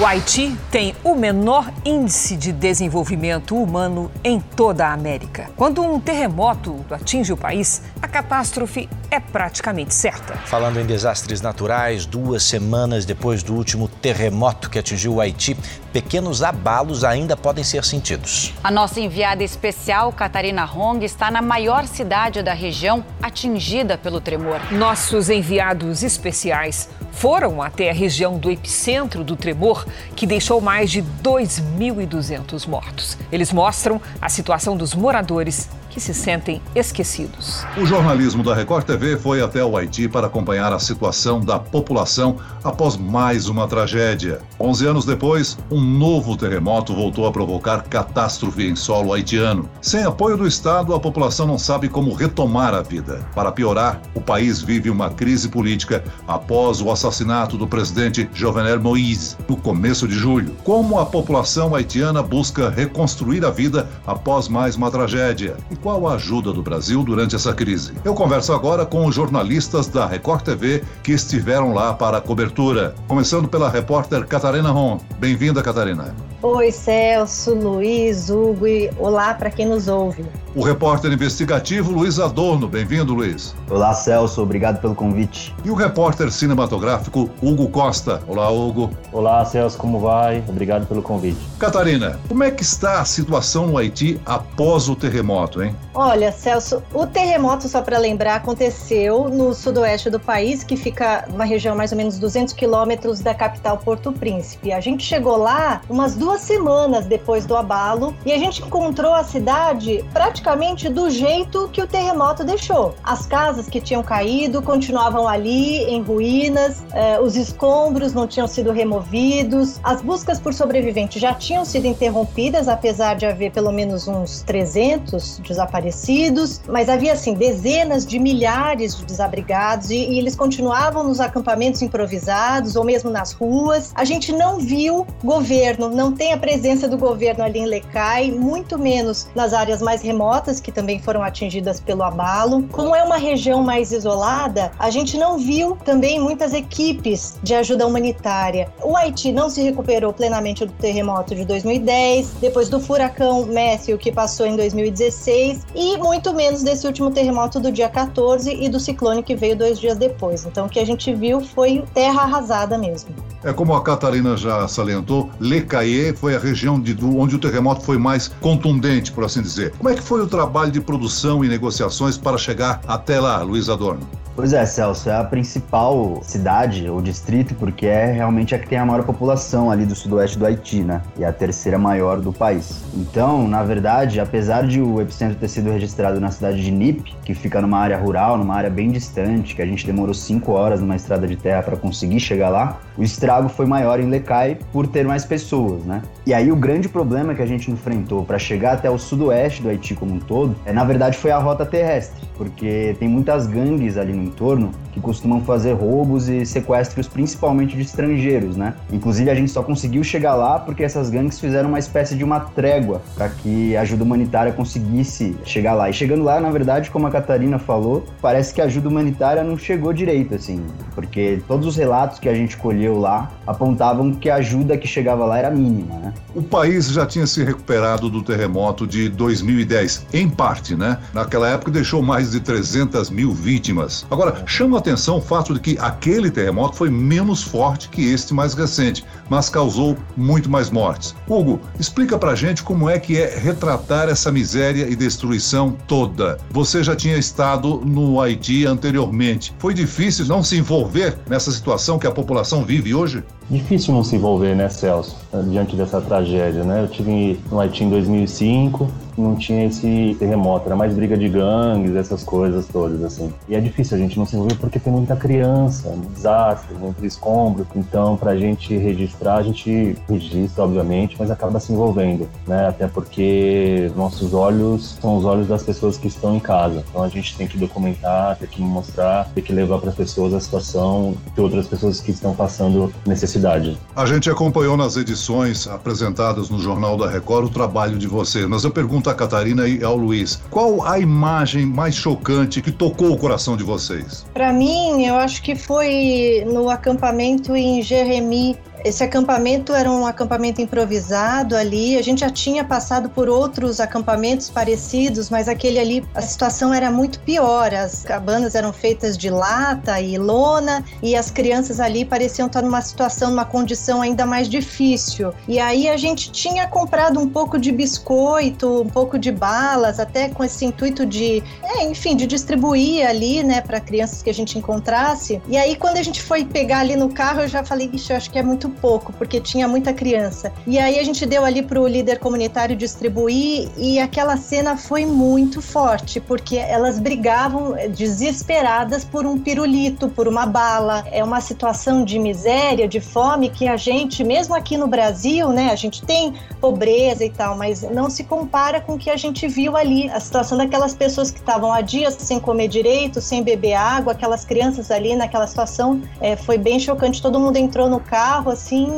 O Haiti tem o menor índice de desenvolvimento humano em toda a América. Quando um terremoto atinge o país, a catástrofe é praticamente certa. Falando em desastres naturais, duas semanas depois do último terremoto que atingiu o Haiti, pequenos abalos ainda podem ser sentidos. A nossa enviada especial, Catarina Hong, está na maior cidade da região atingida pelo tremor. Nossos enviados especiais foram até a região do epicentro do tremor, que deixou mais de 2.200 mortos. Eles mostram a situação dos moradores que se sentem esquecidos. O jornalismo da Record TV foi até o Haiti para acompanhar a situação da população após mais uma tragédia. 11 anos depois, um novo terremoto voltou a provocar catástrofe em solo haitiano. Sem apoio do Estado, a população não sabe como retomar a vida. Para piorar, o país vive uma crise política após o assassinato do presidente Jovenel Moïse no começo de julho. Como a população haitiana busca reconstruir a vida após mais uma tragédia? Qual a ajuda do Brasil durante essa crise? Eu converso agora com os jornalistas da Record TV que estiveram lá para a cobertura. Começando pela repórter Catarina Ron. Bem-vinda, Catarina. Oi, Celso, Luiz, Hugo e olá para quem nos ouve. O repórter investigativo Luiz Adorno. Bem-vindo, Luiz. Olá, Celso. Obrigado pelo convite. E o repórter cinematográfico Hugo Costa. Olá, Hugo. Olá, Celso. Como vai? Obrigado pelo convite. Catarina, como é que está a situação no Haiti após o terremoto, hein? Olha, Celso, o terremoto, só para lembrar, aconteceu no sudoeste do país, que fica uma região mais ou menos 200 quilômetros da capital Porto Príncipe. A gente chegou lá umas duas semanas depois do abalo e a gente encontrou a cidade praticamente praticamente do jeito que o terremoto deixou. As casas que tinham caído continuavam ali em ruínas, eh, os escombros não tinham sido removidos, as buscas por sobreviventes já tinham sido interrompidas, apesar de haver pelo menos uns 300 desaparecidos, mas havia assim dezenas de milhares de desabrigados e, e eles continuavam nos acampamentos improvisados ou mesmo nas ruas. A gente não viu governo, não tem a presença do governo ali em Lecai, muito menos nas áreas mais remotas remotas que também foram atingidas pelo abalo. Como é uma região mais isolada, a gente não viu também muitas equipes de ajuda humanitária. O Haiti não se recuperou plenamente do terremoto de 2010, depois do furacão Matthew que passou em 2016 e muito menos desse último terremoto do dia 14 e do ciclone que veio dois dias depois. Então o que a gente viu foi terra arrasada mesmo. É como a Catarina já salientou, Le Caillé foi a região de, onde o terremoto foi mais contundente, por assim dizer. Como é que foi o trabalho de produção e negociações para chegar até lá, Luiz Adorno? Pois é, Celso, é a principal cidade ou distrito porque é realmente a que tem a maior população ali do sudoeste do Haiti, né? E a terceira maior do país. Então, na verdade, apesar de o epicentro ter sido registrado na cidade de Nip, que fica numa área rural, numa área bem distante, que a gente demorou cinco horas numa estrada de terra para conseguir chegar lá, o estrago foi maior em Lecai por ter mais pessoas, né? E aí o grande problema que a gente enfrentou para chegar até o sudoeste do Haiti como um todo, é na verdade foi a rota terrestre, porque tem muitas gangues ali no entorno que costumam fazer roubos e sequestros principalmente de estrangeiros, né? Inclusive a gente só conseguiu chegar lá porque essas gangues fizeram uma espécie de uma trégua para que a ajuda humanitária conseguisse chegar lá. E chegando lá, na verdade, como a Catarina falou, parece que a ajuda humanitária não chegou direito, assim, porque todos os relatos que a gente colheu lá apontavam que a ajuda que chegava lá era mínima, né? O país já tinha se recuperado do terremoto de 2010, em parte, né? Naquela época deixou mais de 300 mil vítimas. Agora, chama atenção o fato de que aquele terremoto foi menos forte que este mais recente, mas causou muito mais mortes. Hugo, explica pra gente como é que é retratar essa miséria e destruição toda. Você já tinha estado no Haiti anteriormente. Foi difícil não se envolver nessa situação que a população vive hoje? Difícil não se envolver, né, Celso, diante dessa tragédia, né? Eu tive no Haiti em 2005, não tinha esse terremoto, era mais briga de gangues, essas coisas todas, assim. E é difícil a gente não se envolver porque tem muita criança, desastre, muito escombro. Então, pra gente registrar, a gente registra, obviamente, mas acaba se envolvendo, né? Até porque nossos olhos são os olhos das pessoas que estão em casa. Então, a gente tem que documentar, tem que mostrar, tem que levar para as pessoas a situação de outras pessoas que estão passando necessidade. A gente acompanhou nas edições apresentadas no Jornal da Record o trabalho de você, mas eu pergunto pergunta à Catarina e ao Luiz. Qual a imagem mais chocante que tocou o coração de vocês? Para mim, eu acho que foi no acampamento em Jeremi, esse acampamento era um acampamento improvisado ali. A gente já tinha passado por outros acampamentos parecidos, mas aquele ali a situação era muito pior. As cabanas eram feitas de lata e lona e as crianças ali pareciam estar numa situação, numa condição ainda mais difícil. E aí a gente tinha comprado um pouco de biscoito, um pouco de balas, até com esse intuito de, é, enfim, de distribuir ali, né, para crianças que a gente encontrasse. E aí quando a gente foi pegar ali no carro, eu já falei, que eu acho que é muito pouco, porque tinha muita criança. E aí a gente deu ali para o líder comunitário distribuir e aquela cena foi muito forte, porque elas brigavam desesperadas por um pirulito, por uma bala. É uma situação de miséria, de fome que a gente, mesmo aqui no Brasil, né, a gente tem pobreza e tal, mas não se compara com o que a gente viu ali. A situação daquelas pessoas que estavam há dias sem comer direito, sem beber água, aquelas crianças ali naquela situação é, foi bem chocante. Todo mundo entrou no carro, assim,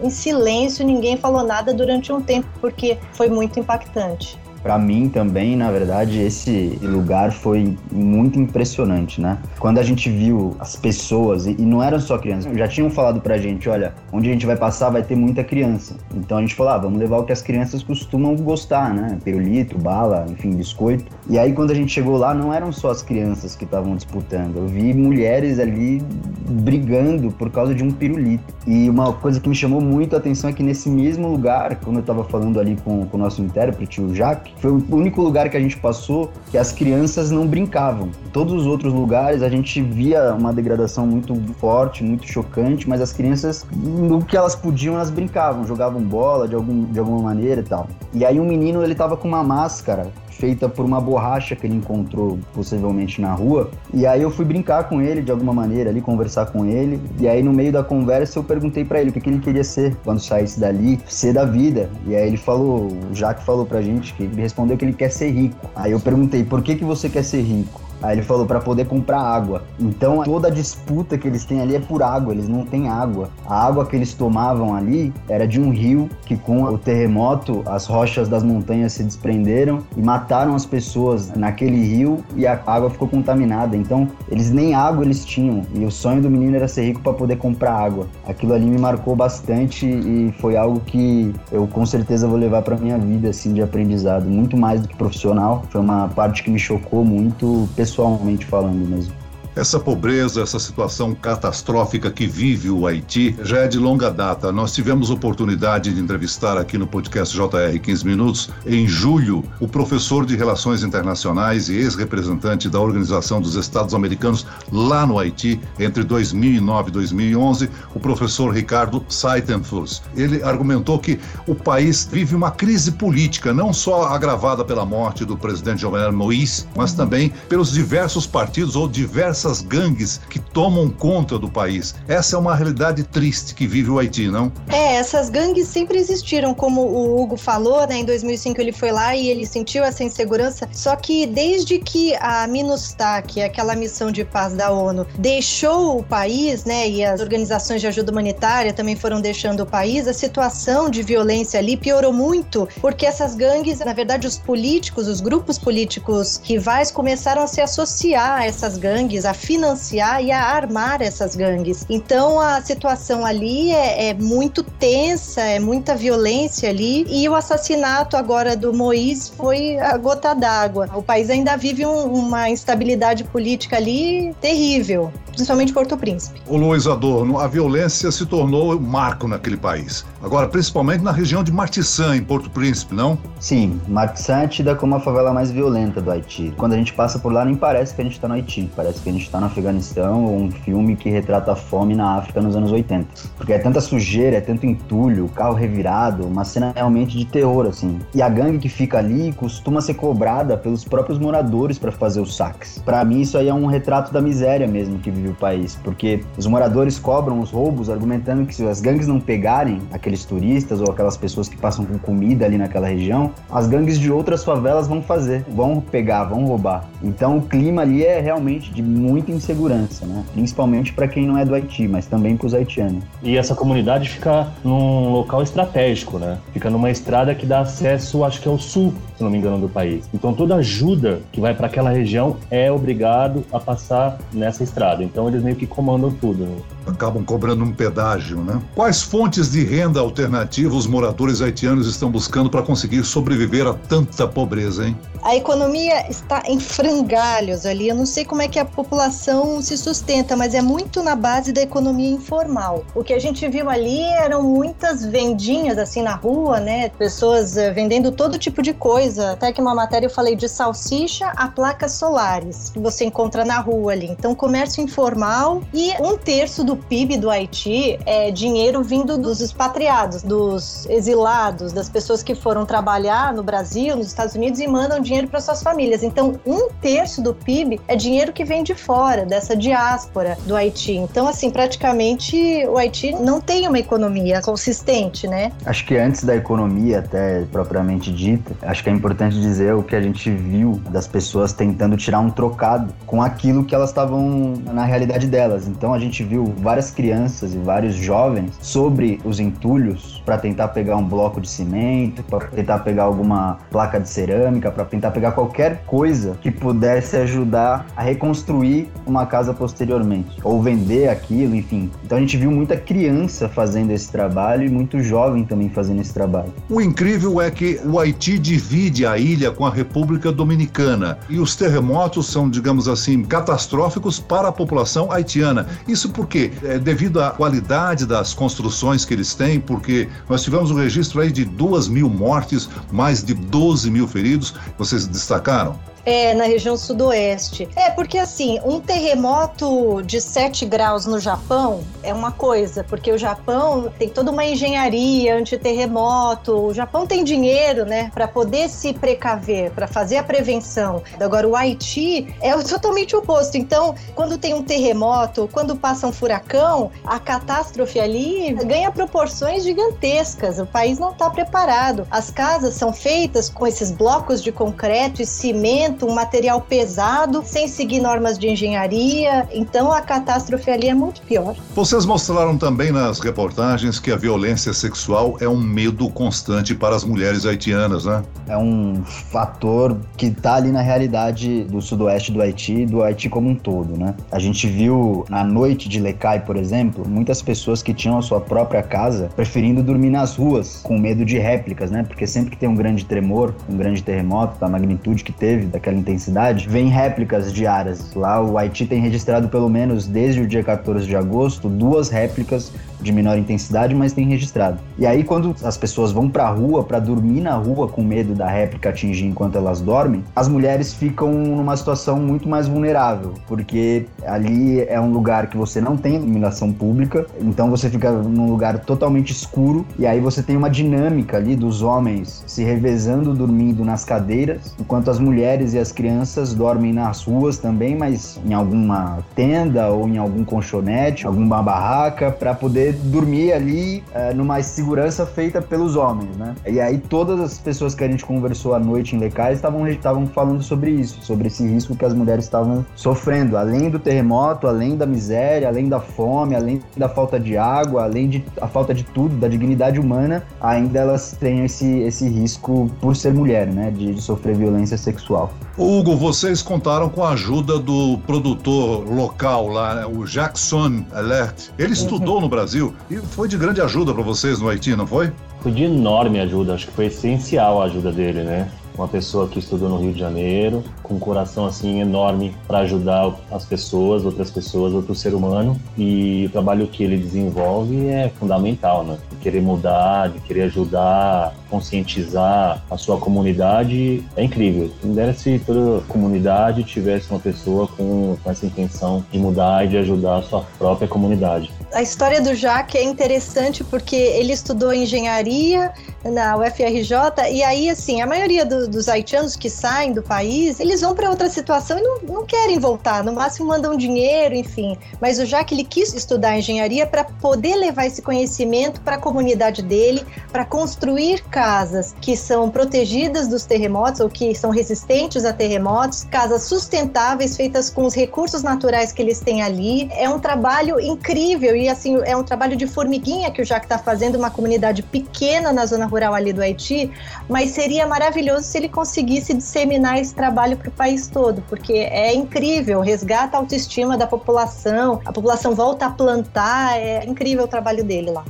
em silêncio, ninguém falou nada durante um tempo, porque foi muito impactante. Para mim também, na verdade, esse lugar foi muito impressionante, né? Quando a gente viu as pessoas, e não eram só crianças, já tinham falado pra gente, olha, onde a gente vai passar vai ter muita criança. Então a gente falou, ah, vamos levar o que as crianças costumam gostar, né? Pirulito, bala, enfim, biscoito. E aí quando a gente chegou lá, não eram só as crianças que estavam disputando. Eu vi mulheres ali brigando por causa de um pirulito. E uma coisa que me chamou muito a atenção é que nesse mesmo lugar, quando eu tava falando ali com, com o nosso intérprete, o Jaque, foi o único lugar que a gente passou que as crianças não brincavam. Todos os outros lugares a gente via uma degradação muito forte, muito chocante, mas as crianças, no que elas podiam, elas brincavam, jogavam bola de, algum, de alguma maneira e tal. E aí um menino, ele tava com uma máscara feita por uma borracha que ele encontrou possivelmente na rua. E aí eu fui brincar com ele de alguma maneira ali, conversar com ele. E aí no meio da conversa eu perguntei para ele o que, que ele queria ser quando saísse dali, ser da vida. E aí ele falou, o Jaque falou pra gente que ele respondeu que ele quer ser rico. Aí eu perguntei, por que que você quer ser rico? Aí ele falou para poder comprar água. Então toda a disputa que eles têm ali é por água, eles não têm água. A água que eles tomavam ali era de um rio que com o terremoto as rochas das montanhas se desprenderam e mataram as pessoas naquele rio e a água ficou contaminada. Então eles nem água eles tinham e o sonho do menino era ser rico para poder comprar água. Aquilo ali me marcou bastante e foi algo que eu com certeza vou levar para minha vida assim de aprendizado, muito mais do que profissional. Foi uma parte que me chocou muito pessoalmente falando mesmo. Essa pobreza, essa situação catastrófica que vive o Haiti já é de longa data. Nós tivemos oportunidade de entrevistar aqui no podcast JR 15 Minutos, em julho, o professor de Relações Internacionais e ex-representante da Organização dos Estados Americanos lá no Haiti, entre 2009 e 2011, o professor Ricardo Seitenfus. Ele argumentou que o país vive uma crise política, não só agravada pela morte do presidente Jovenel Moïse, mas também pelos diversos partidos ou diversas essas gangues que tomam conta do país. Essa é uma realidade triste que vive o Haiti, não? É, essas gangues sempre existiram, como o Hugo falou, né? Em 2005 ele foi lá e ele sentiu essa insegurança. Só que desde que a MINUSTAH, que é aquela missão de paz da ONU, deixou o país, né? E as organizações de ajuda humanitária também foram deixando o país, a situação de violência ali piorou muito, porque essas gangues, na verdade, os políticos, os grupos políticos rivais começaram a se associar a essas gangues, a financiar e a armar essas gangues. Então a situação ali é, é muito tensa, é muita violência ali e o assassinato agora do Moïse foi a gota d'água. O país ainda vive um, uma instabilidade política ali terrível principalmente Porto Príncipe. O Luiz Adorno, a violência se tornou um marco naquele país. Agora, principalmente na região de Martissã, em Porto Príncipe, não? Sim, Martissã é tida como a favela mais violenta do Haiti. Quando a gente passa por lá, nem parece que a gente está no Haiti. Parece que a gente está no Afeganistão ou um filme que retrata a fome na África nos anos 80. Porque é tanta sujeira, é tanto entulho, carro revirado, uma cena realmente de terror, assim. E a gangue que fica ali costuma ser cobrada pelos próprios moradores para fazer os saques. Para mim, isso aí é um retrato da miséria mesmo que vive o país, porque os moradores cobram os roubos argumentando que se as gangues não pegarem aqueles turistas ou aquelas pessoas que passam com comida ali naquela região, as gangues de outras favelas vão fazer, vão pegar, vão roubar. Então o clima ali é realmente de muita insegurança, né? Principalmente para quem não é do Haiti, mas também para os haitianos. E essa comunidade fica num local estratégico, né? Fica numa estrada que dá acesso, acho que ao sul, se não me engano, do país. Então toda ajuda que vai para aquela região é obrigado a passar nessa estrada. Então eles meio que comandam tudo. Né? Acabam cobrando um pedágio, né? Quais fontes de renda alternativa os moradores haitianos estão buscando para conseguir sobreviver a tanta pobreza, hein? A economia está em frangalhos ali. Eu não sei como é que a população se sustenta, mas é muito na base da economia informal. O que a gente viu ali eram muitas vendinhas assim na rua, né? Pessoas uh, vendendo todo tipo de coisa. Até que uma matéria eu falei de salsicha a placas solares que você encontra na rua ali. Então, comércio informal e um terço do PIB do Haiti é dinheiro vindo dos expatriados, dos exilados, das pessoas que foram trabalhar no Brasil, nos Estados Unidos e mandam dinheiro para suas famílias. Então, um terço do PIB é dinheiro que vem de fora, dessa diáspora do Haiti. Então, assim, praticamente o Haiti não tem uma economia consistente, né? Acho que antes da economia, até propriamente dita, acho que é importante dizer o que a gente viu das pessoas tentando tirar um trocado com aquilo que elas estavam na realidade delas. Então, a gente viu várias crianças e vários jovens sobre os entulhos para tentar pegar um bloco de cimento, para tentar pegar alguma placa de cerâmica, para tentar pegar qualquer coisa que pudesse ajudar a reconstruir uma casa posteriormente, ou vender aquilo, enfim. Então a gente viu muita criança fazendo esse trabalho e muito jovem também fazendo esse trabalho. O incrível é que o Haiti divide a ilha com a República Dominicana e os terremotos são, digamos assim, catastróficos para a população haitiana. Isso porque é devido à qualidade das construções que eles têm, porque nós tivemos um registro aí de duas mil mortes, mais de 12 mil feridos. Vocês destacaram? É, na região sudoeste. É, porque assim, um terremoto de 7 graus no Japão é uma coisa, porque o Japão tem toda uma engenharia antiterremoto, o Japão tem dinheiro, né, para poder se precaver, para fazer a prevenção. Agora, o Haiti é totalmente oposto. Então, quando tem um terremoto, quando passa um furacão, a catástrofe ali ganha proporções gigantescas. O país não está preparado. As casas são feitas com esses blocos de concreto e cimento um material pesado, sem seguir normas de engenharia. Então a catástrofe ali é muito pior. Vocês mostraram também nas reportagens que a violência sexual é um medo constante para as mulheres haitianas, né? É um fator que está ali na realidade do sudoeste do Haiti, do Haiti como um todo, né? A gente viu na noite de Lecai, por exemplo, muitas pessoas que tinham a sua própria casa preferindo dormir nas ruas, com medo de réplicas, né? Porque sempre que tem um grande tremor, um grande terremoto, da magnitude que teve, daquela intensidade, vem réplicas diárias. Lá o Haiti tem registrado pelo menos desde o dia 14 de agosto duas réplicas de menor intensidade, mas tem registrado. E aí quando as pessoas vão para a rua para dormir na rua com medo da réplica atingir enquanto elas dormem, as mulheres ficam numa situação muito mais vulnerável, porque ali é um lugar que você não tem iluminação pública, então você fica num lugar totalmente escuro e aí você tem uma dinâmica ali dos homens se revezando dormindo nas cadeiras, enquanto as mulheres e as crianças dormem nas ruas também, mas em alguma tenda ou em algum colchonete, alguma barraca para poder dormir ali é, numa segurança feita pelos homens, né? E aí todas as pessoas que a gente conversou à noite em Lecais estavam estavam falando sobre isso, sobre esse risco que as mulheres estavam sofrendo, além do terremoto, além da miséria, além da fome, além da falta de água, além de a falta de tudo, da dignidade humana, ainda elas têm esse esse risco por ser mulher, né, de, de sofrer violência sexual. Hugo, vocês contaram com a ajuda do produtor local lá, né, o Jackson Alert. Ele estudou no Brasil. E foi de grande ajuda para vocês no Haiti, não foi? Foi de enorme ajuda, acho que foi essencial a ajuda dele, né? Uma pessoa que estudou no Rio de Janeiro, com um coração assim enorme para ajudar as pessoas, outras pessoas, outro ser humano. E o trabalho que ele desenvolve é fundamental, né? De querer mudar, de querer ajudar, conscientizar a sua comunidade é incrível. Quem dera se toda comunidade tivesse uma pessoa com, com essa intenção de mudar e de ajudar a sua própria comunidade. A história do Jaque é interessante porque ele estudou engenharia na UFRJ, e aí, assim, a maioria do, dos haitianos que saem do país, eles vão para outra situação e não, não querem voltar, no máximo mandam dinheiro, enfim. Mas o Jacques, ele quis estudar engenharia para poder levar esse conhecimento para a comunidade dele, para construir casas que são protegidas dos terremotos ou que são resistentes a terremotos, casas sustentáveis, feitas com os recursos naturais que eles têm ali. É um trabalho incrível e, assim, é um trabalho de formiguinha que o Jacques está fazendo, uma comunidade pequena na zona rural ali do Haiti, mas seria maravilhoso se ele conseguisse disseminar esse trabalho para o país todo, porque é incrível, resgata a autoestima da população, a população volta a plantar, é incrível o trabalho dele lá.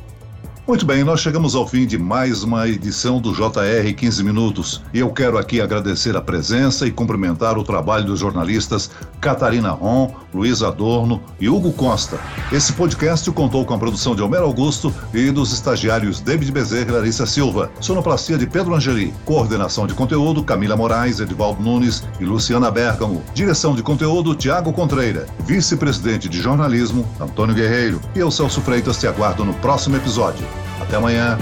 Muito bem, nós chegamos ao fim de mais uma edição do JR 15 Minutos. E eu quero aqui agradecer a presença e cumprimentar o trabalho dos jornalistas Catarina Ron, Luiz Adorno e Hugo Costa. Esse podcast contou com a produção de Homero Augusto e dos estagiários David Bezerra e Larissa Silva. Sonoplastia de Pedro Angeli. Coordenação de conteúdo Camila Moraes, Edvaldo Nunes e Luciana Bergamo. Direção de conteúdo Tiago Contreira. Vice-presidente de jornalismo Antônio Guerreiro. E eu, Celso Freitas, te aguardo no próximo episódio. Até amanhã.